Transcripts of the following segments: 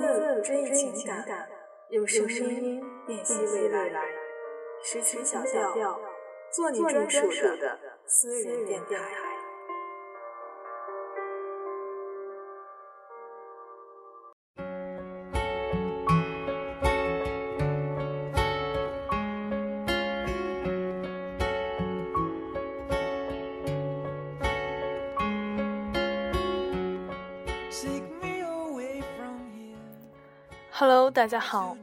字追忆情感，用声音辨析未来。时情小调，做你专属的私人电台。Hello，大家好。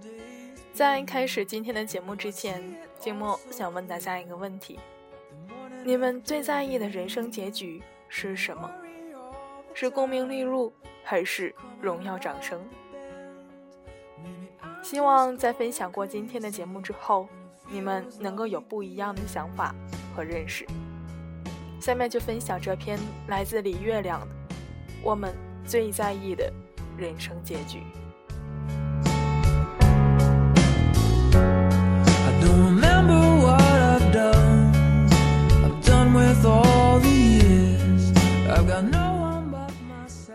在开始今天的节目之前，静默想问大家一个问题：你们最在意的人生结局是什么？是功名利禄，还是荣耀掌声？希望在分享过今天的节目之后，你们能够有不一样的想法和认识。下面就分享这篇来自李月亮的《我们最在意的人生结局》。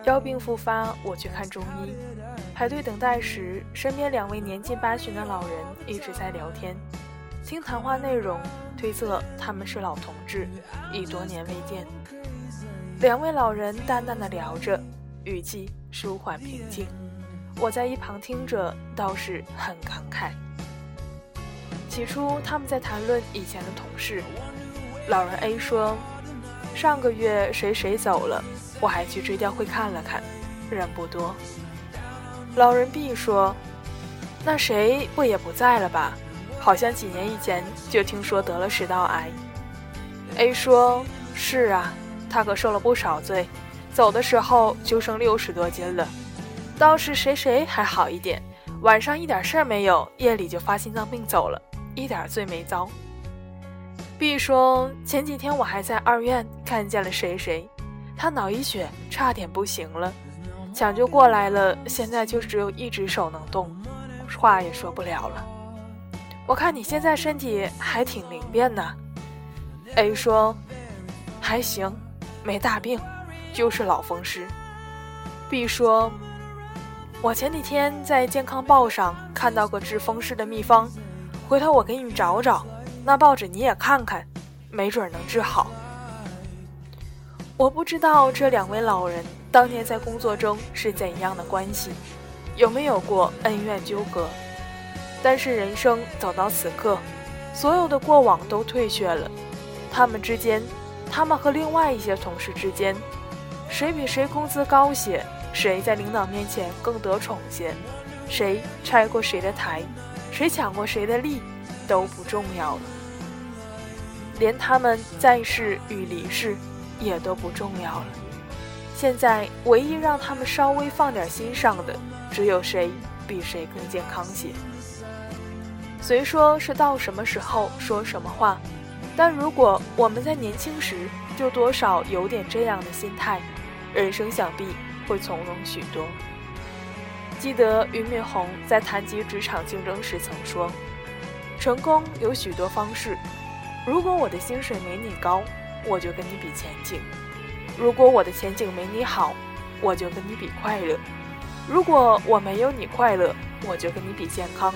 腰病复发，我去看中医。排队等待时，身边两位年近八旬的老人一直在聊天。听谈话内容，推测他们是老同志，已多年未见。两位老人淡淡的聊着，语气舒缓平静。我在一旁听着，倒是很感慨。起初，他们在谈论以前的同事。老人 A 说：“上个月谁谁走了。”我还去追悼会看了看，人不多。老人 B 说：“那谁不也不在了吧？好像几年以前就听说得了食道癌。”A 说：“是啊，他可受了不少罪，走的时候就剩六十多斤了。倒是谁谁还好一点，晚上一点事儿没有，夜里就发心脏病走了，一点罪没遭。”B 说：“前几天我还在二院看见了谁谁。”他脑溢血，差点不行了，抢救过来了，现在就只有一只手能动，话也说不了了。我看你现在身体还挺灵便呢。A 说：“还行，没大病，就是老风湿。”B 说：“我前几天在健康报上看到个治风湿的秘方，回头我给你找找，那报纸你也看看，没准能治好。”我不知道这两位老人当年在工作中是怎样的关系，有没有过恩怨纠葛。但是人生走到此刻，所有的过往都退却了。他们之间，他们和另外一些同事之间，谁比谁工资高些，谁在领导面前更得宠些，谁拆过谁的台，谁抢过谁的利，都不重要了。连他们在世与离世。也都不重要了。现在唯一让他们稍微放点心上的，只有谁比谁更健康些。虽说是到什么时候说什么话，但如果我们在年轻时就多少有点这样的心态，人生想必会从容许多。记得俞敏洪在谈及职场竞争时曾说：“成功有许多方式，如果我的薪水没你高。”我就跟你比前景，如果我的前景没你好，我就跟你比快乐；如果我没有你快乐，我就跟你比健康。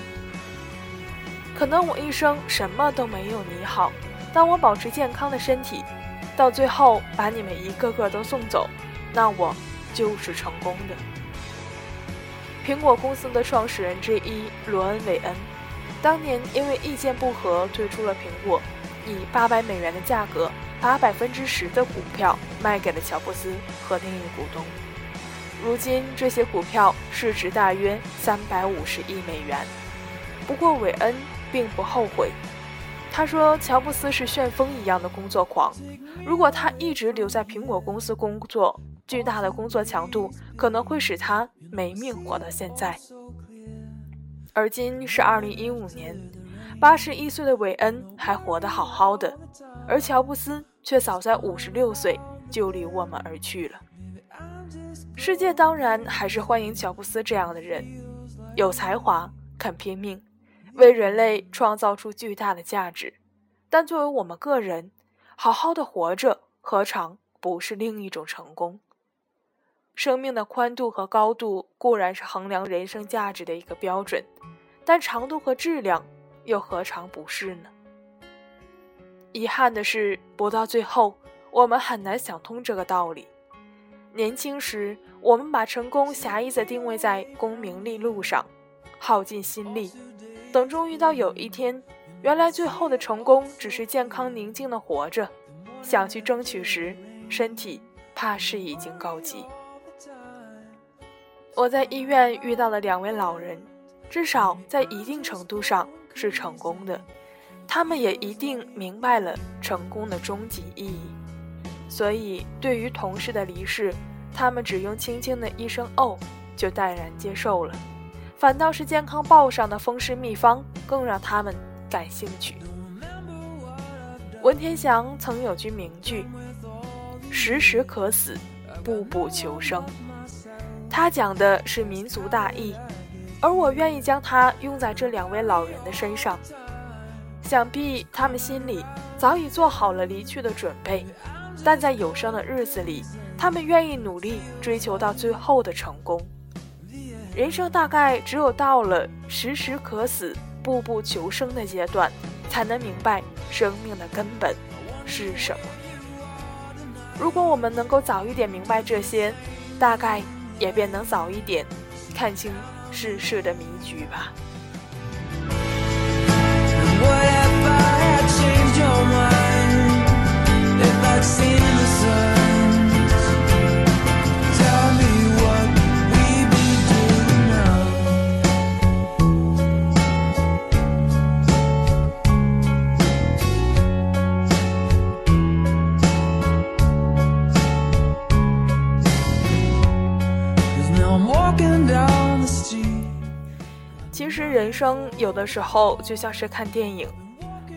可能我一生什么都没有你好，但我保持健康的身体，到最后把你们一个个都送走，那我就是成功的。苹果公司的创始人之一罗恩·韦恩，当年因为意见不合退出了苹果，以八百美元的价格。把百分之十的股票卖给了乔布斯和另一股东，如今这些股票市值大约三百五十亿美元。不过韦恩并不后悔，他说：“乔布斯是旋风一样的工作狂，如果他一直留在苹果公司工作，巨大的工作强度可能会使他没命活到现在。”而今是二零一五年，八十一岁的韦恩还活得好好的，而乔布斯。却早在五十六岁就离我们而去了。世界当然还是欢迎乔布斯这样的人，有才华，肯拼命，为人类创造出巨大的价值。但作为我们个人，好好的活着，何尝不是另一种成功？生命的宽度和高度固然是衡量人生价值的一个标准，但长度和质量又何尝不是呢？遗憾的是，不到最后，我们很难想通这个道理。年轻时，我们把成功狭义地定位在功名利禄上，耗尽心力，等终于到有一天，原来最后的成功只是健康宁静的活着，想去争取时，身体怕是已经告急。我在医院遇到了两位老人，至少在一定程度上是成功的，他们也一定明白了成功的终极意义。所以，对于同事的离世，他们只用轻轻的一声“哦”就淡然接受了，反倒是健康报上的风湿秘方更让他们感兴趣。文天祥曾有句名句：“时时可死，步步求生。”他讲的是民族大义，而我愿意将它用在这两位老人的身上。想必他们心里早已做好了离去的准备。但在有生的日子里，他们愿意努力追求到最后的成功。人生大概只有到了时时可死、步步求生的阶段，才能明白生命的根本是什么。如果我们能够早一点明白这些，大概也便能早一点看清世事的迷局吧。其实人生有的时候就像是看电影，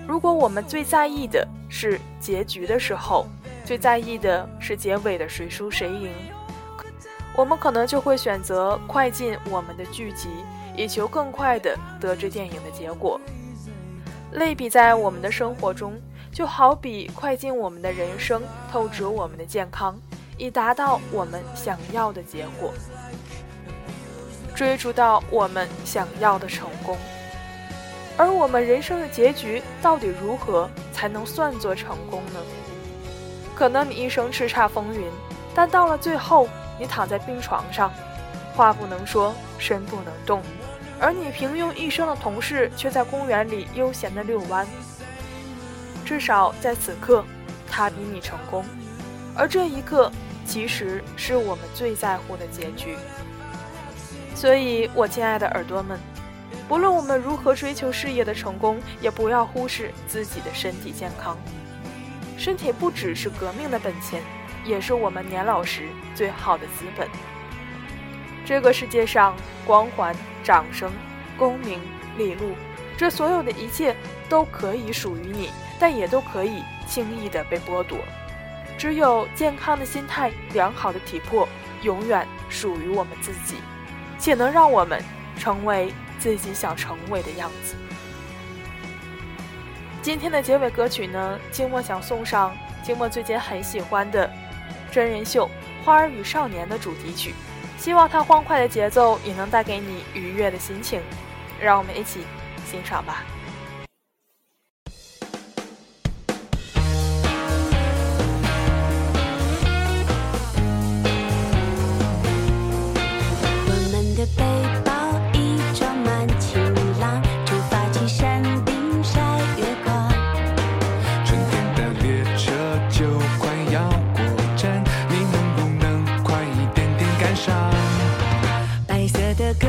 如果我们最在意的是结局的时候，最在意的是结尾的谁输谁赢，我们可能就会选择快进我们的剧集，以求更快的得知电影的结果。类比在我们的生活中，就好比快进我们的人生，透支我们的健康，以达到我们想要的结果。追逐到我们想要的成功，而我们人生的结局到底如何才能算作成功呢？可能你一生叱咤风云，但到了最后，你躺在病床上，话不能说，身不能动，而你平庸一生的同事却在公园里悠闲地遛弯。至少在此刻，他比你成功，而这一刻，其实是我们最在乎的结局。所以，我亲爱的耳朵们，不论我们如何追求事业的成功，也不要忽视自己的身体健康。身体不只是革命的本钱，也是我们年老时最好的资本。这个世界上，光环、掌声、功名利禄，这所有的一切都可以属于你，但也都可以轻易的被剥夺。只有健康的心态、良好的体魄，永远属于我们自己。且能让我们成为自己想成为的样子。今天的结尾歌曲呢，静默想送上静默最近很喜欢的真人秀《花儿与少年》的主题曲，希望它欢快的节奏也能带给你愉悦的心情。让我们一起欣赏吧。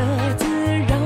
各自。